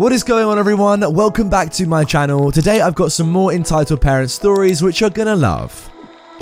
What is going on, everyone? Welcome back to my channel. Today, I've got some more entitled parent stories which you're gonna love.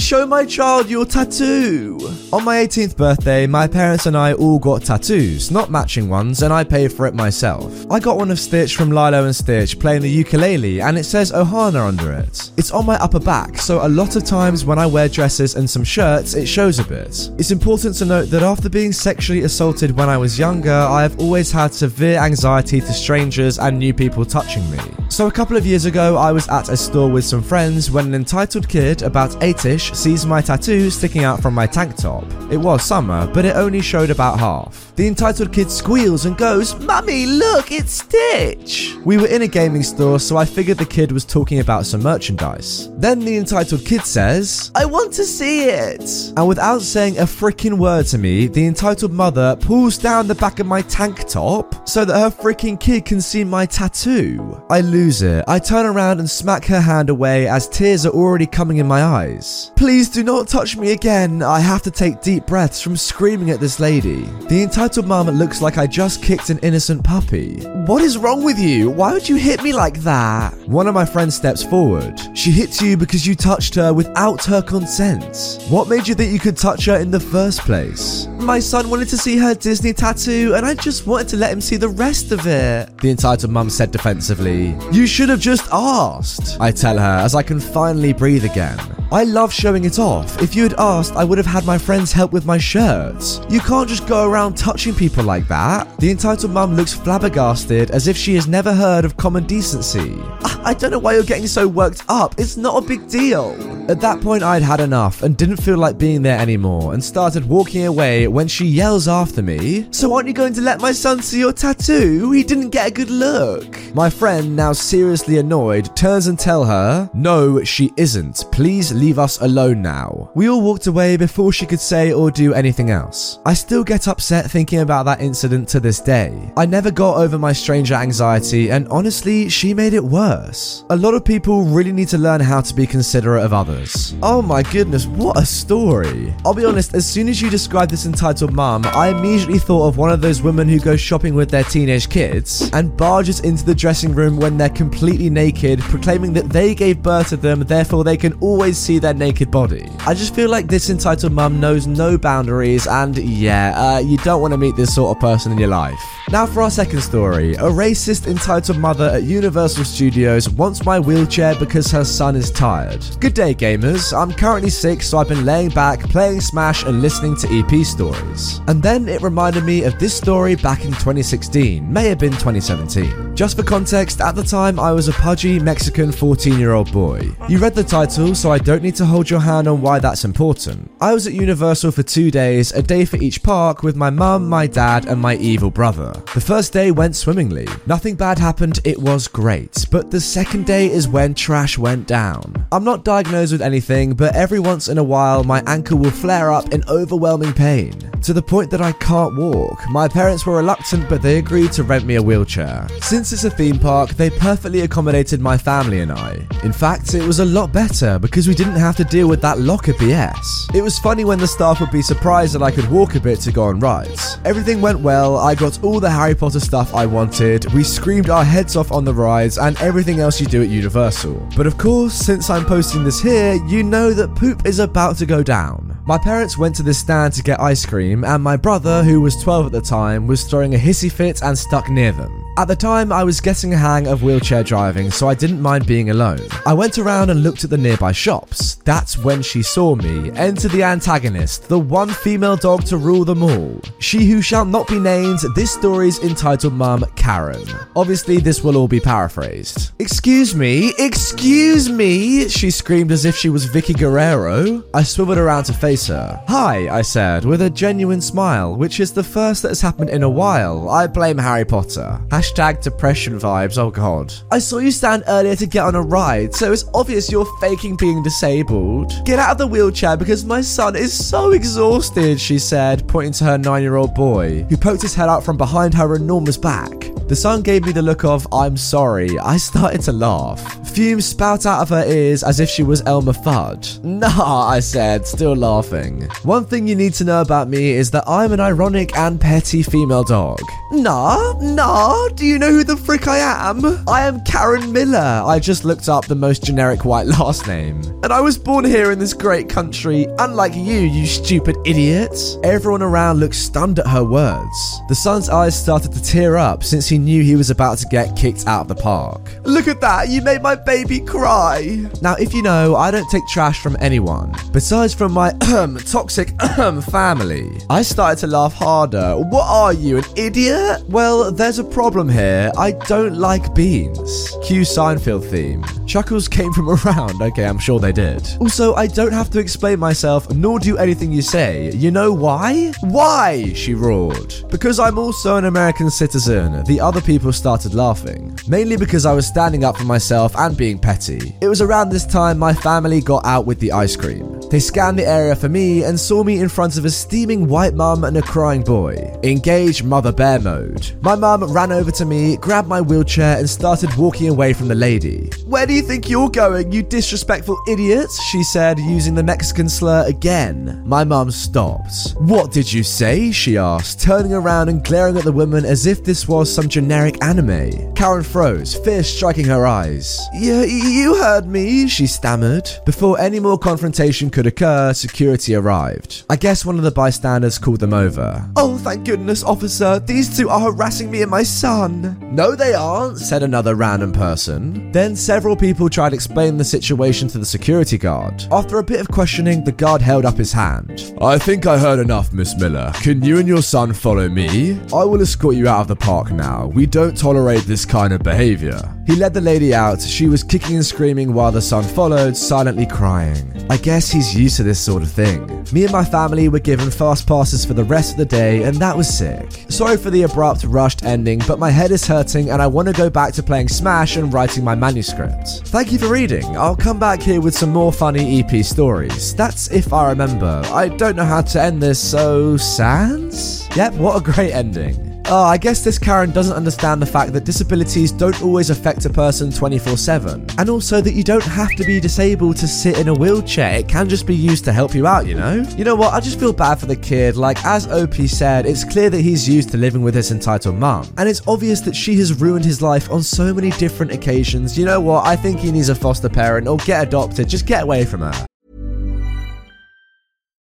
Show my child your tattoo! On my 18th birthday, my parents and I all got tattoos, not matching ones, and I paid for it myself. I got one of Stitch from Lilo and Stitch playing the ukulele, and it says Ohana under it. It's on my upper back, so a lot of times when I wear dresses and some shirts, it shows a bit. It's important to note that after being sexually assaulted when I was younger, I have always had severe anxiety to strangers and new people touching me. So a couple of years ago, I was at a store with some friends when an entitled kid, about 8ish, sees my tattoo sticking out from my tank top. It was summer, but it only showed about half. The entitled kid squeals and goes, Mummy, look, it's Stitch! We were in a gaming store, so I figured the kid was talking about some merchandise. Then the entitled kid says, I want to see it! And without saying a freaking word to me, the entitled mother pulls down the back of my tank top so that her freaking kid can see my tattoo. I lose it. I turn around and smack her hand away as tears are already coming in my eyes. Please do not touch me again. I have to take deep breaths from screaming at this lady. The entitled mum looks like I just kicked an innocent puppy. What is wrong with you? Why would you hit me like that? One of my friends steps forward. She hits you because you touched her without her consent. What made you think you could touch her in the first place? My son wanted to see her Disney tattoo and I just wanted to let him see the rest of it. The entitled mum said defensively. You should have just asked. I tell her as I can finally breathe again. I love showing it off. If you had asked, I would have had my friends help with my shirts. You can't just go around touching people like that. The entitled mum looks flabbergasted as if she has never heard of common decency. I, I don't know why you're getting so worked up. It's not a big deal. At that point, I'd had enough and didn't feel like being there anymore and started walking away when she yells after me, So aren't you going to let my son see your tattoo? He didn't get a good look. My friend, now seriously annoyed, turns and tells her, No, she isn't. Please leave us alone now. We all walked away before she could say or do anything else. I still get upset thinking about that incident to this day. I never got over my stranger anxiety, and honestly, she made it worse. A lot of people really need to learn how to be considerate of others. Oh my goodness, what a story. I'll be honest, as soon as you described this entitled mum, I immediately thought of one of those women who go shopping with their teenage kids and barges into the dressing room when they're completely naked, proclaiming that they gave birth to them, therefore they can always see their naked body. I just feel like this entitled mum knows no boundaries, and yeah, uh, you don't want to meet this sort of person in your life. Now for our second story. A racist entitled mother at Universal Studios wants my wheelchair because her son is tired. Good day, gamers. I'm currently sick, so I've been laying back, playing Smash, and listening to EP stories. And then it reminded me of this story back in 2016, may have been 2017. Just for context, at the time I was a pudgy Mexican 14 year old boy. You read the title, so I don't need to hold your hand on why that's important. I was at Universal for two days, a day for each park, with my mum, my dad, and my evil brother. The first day went swimmingly. Nothing bad happened, it was great. But the second day is when trash went down. I'm not diagnosed with anything, but every once in a while my ankle will flare up in overwhelming pain. To the point that I can't walk. My parents were reluctant, but they agreed to rent me a wheelchair. Since it's a theme park, they perfectly accommodated my family and I. In fact, it was a lot better because we didn't have to deal with that locker BS. It was funny when the staff would be surprised that I could walk a bit to go on rides. Everything went well, I got all the Harry Potter stuff I wanted, we screamed our heads off on the rides, and everything else you do at Universal. But of course, since I'm posting this here, you know that poop is about to go down. My parents went to this stand to get ice cream, and my brother, who was 12 at the time, was throwing a hissy fit and stuck near them. At the time, I was getting a hang of wheelchair driving, so I didn't mind being alone. I went around and looked at the nearby shops. That's when she saw me, enter the antagonist, the one female dog to rule them all. She who shall not be named, this story's entitled Mum Karen. Obviously, this will all be paraphrased. Excuse me, excuse me, she screamed as if she was Vickie Guerrero. I swiveled around to face her. Hi, I said, with a genuine smile, which is the first that has happened in a while. I blame Harry Potter. Hashtag depression vibes, oh god. I saw you stand earlier to get on a ride, so it's obvious you're faking being disabled. Get out of the wheelchair because my son is so exhausted, she said, pointing to her nine year old boy, who poked his head out from behind her enormous back. The son gave me the look of, I'm sorry. I started to laugh. Fumes spout out of her ears as if she was Elmer Fudd. Nah, I said, still laughing. One thing you need to know about me is that I'm an ironic and petty female dog. Nah, nah, do you know who the frick I am? I am Karen Miller. I just looked up the most generic white last name. And I was born here in this great country, unlike you, you stupid idiot. Everyone around looked stunned at her words. The son's eyes started to tear up since he knew he was about to get kicked out of the park. Look at that, you made my baby cry. Now, if you know, I don't take trash from anyone, besides from my um, toxic um, family. I started to laugh harder. What are you, an idiot? Well, there's a problem here. I don't like beans. Cue Seinfeld theme. Chuckles came from around. Okay, I'm sure they did. Also, I don't have to explain myself nor do anything you say. You know why? Why? She roared. Because I'm also an American citizen. The other people started laughing, mainly because I was standing up for myself and being petty. It was around this time my family got out with the ice cream. They scanned the area for me and saw me in front of a steaming white mum and a crying boy. Engage mother bear mode. My mum ran over to me, grabbed my wheelchair, and started walking away from the lady. Where do you think you're going, you disrespectful idiot? She said, using the Mexican slur again. My mum stopped. What did you say? She asked, turning around and glaring at the woman as if this was some generic anime. Karen froze, fear striking her eyes. Yeah, you heard me, she stammered. Before any more confrontation could occur, security arrived. I guess one of the bystanders called them over. Oh, thank goodness, officer. These two are harassing me and my son. No, they aren't, said another random person. Then several people tried to explain the situation to the security guard. After a bit of questioning, the guard held up his hand. I think I heard enough, Miss Miller. Can you and your son follow me? I will escort you out of the park now. We don't tolerate this kind of behavior. He led the lady out. She was kicking and screaming while the son followed, silently crying. I guess he's used to this sort of thing. Me and my family were given fast passes for the rest of the day, and that was sick. Sorry for the abrupt, rushed ending, but my head is hurting and I want to go back to playing Smash and writing my manuscript. Thank you for reading. I'll come back here with some more funny EP stories. That's if I remember. I don't know how to end this, so Sans? Yep, what a great ending. Oh, I guess this Karen doesn't understand the fact that disabilities don't always affect a person 24 7. And also that you don't have to be disabled to sit in a wheelchair, it can just be used to help you out, you know? You know what? I just feel bad for the kid. Like, as OP said, it's clear that he's used to living with his entitled mum. And it's obvious that she has ruined his life on so many different occasions. You know what? I think he needs a foster parent or get adopted. Just get away from her.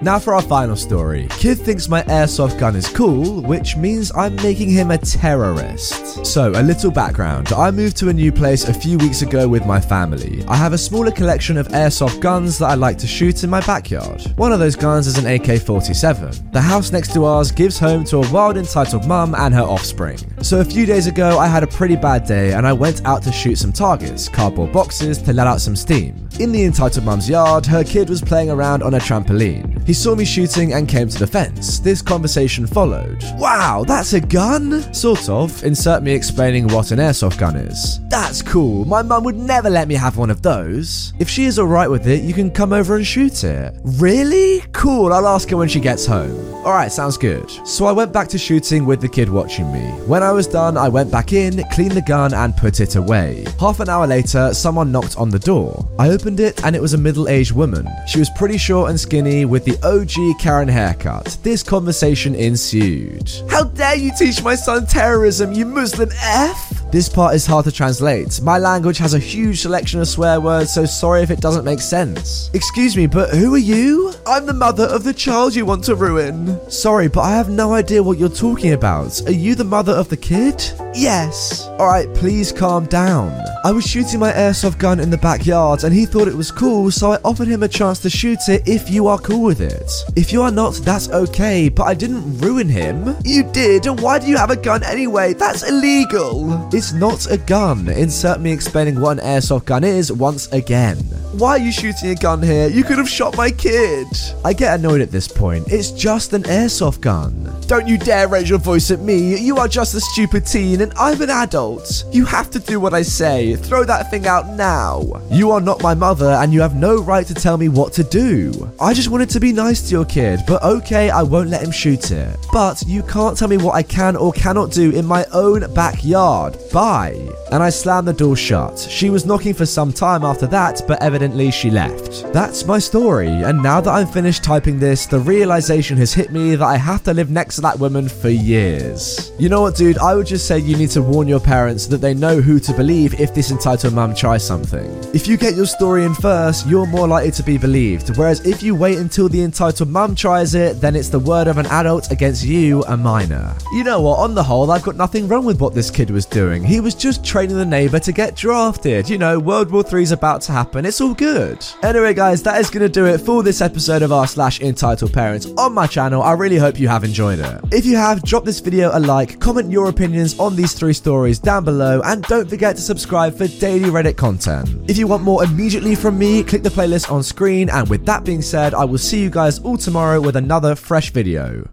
Now for our final story. Kid thinks my airsoft gun is cool, which means I'm making him a terrorist. So, a little background. I moved to a new place a few weeks ago with my family. I have a smaller collection of airsoft guns that I like to shoot in my backyard. One of those guns is an AK 47. The house next to ours gives home to a wild entitled mum and her offspring. So, a few days ago, I had a pretty bad day and I went out to shoot some targets, cardboard boxes, to let out some steam. In the entitled mum's yard, her kid was playing around on a trampoline. He saw me shooting and came to the fence. This conversation followed. Wow, that's a gun? Sort of. Insert me explaining what an airsoft gun is. That's cool. My mum would never let me have one of those. If she is alright with it, you can come over and shoot it. Really? Cool, I'll ask her when she gets home. Alright, sounds good. So I went back to shooting with the kid watching me. When I was done, I went back in, cleaned the gun, and put it away. Half an hour later, someone knocked on the door. I opened it, and it was a middle aged woman. She was pretty short and skinny with the OG Karen haircut. This conversation ensued. How dare you teach my son terrorism, you Muslim F? This part is hard to translate. My language has a huge selection of swear words, so sorry if it doesn't make sense. Excuse me, but who are you? I'm the mother of the child you want to ruin. Sorry, but I have no idea what you're talking about. Are you the mother of the kid? Yes. Alright, please calm down. I was shooting my airsoft gun in the backyard and he thought it was cool, so I offered him a chance to shoot it if you are cool with it. If you are not, that's okay, but I didn't ruin him. You did, and why do you have a gun anyway? That's illegal. It's not a gun. Insert me explaining what an airsoft gun is once again. Why are you shooting a gun here? You could have shot my kid. I get annoyed at this point. It's just an airsoft gun. Don't you dare raise your voice at me. You are just a stupid teen and I'm an adult. You have to do what I say. Throw that thing out now. You are not my mother and you have no right to tell me what to do. I just wanted to be nice to your kid, but okay, I won't let him shoot it. But you can't tell me what I can or cannot do in my own backyard. Bye. And I slammed the door shut. She was knocking for some time after that, but evidently she left. That's my story, and now that I'm finished typing this, the realization has hit me that I have to live next to that woman for years. You know what, dude? I would just say you need to warn your parents that they know who to believe if this entitled mum tries something. If you get your story in first, you're more likely to be believed, whereas if you wait until the entitled mum tries it, then it's the word of an adult against you, a minor. You know what? On the whole, I've got nothing wrong with what this kid was doing. He was just training the neighbor to get drafted. You know, World War is about to happen. It's all good. Anyway, guys, that is going to do it for this episode of our slash entitled parents on my channel. I really hope you have enjoyed it. If you have, drop this video a like, comment your opinions on these three stories down below, and don't forget to subscribe for daily Reddit content. If you want more immediately from me, click the playlist on screen. And with that being said, I will see you guys all tomorrow with another fresh video.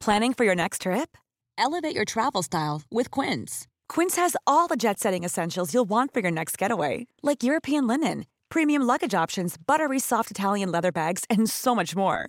Planning for your next trip? Elevate your travel style with Quince. Quince has all the jet setting essentials you'll want for your next getaway, like European linen, premium luggage options, buttery soft Italian leather bags, and so much more.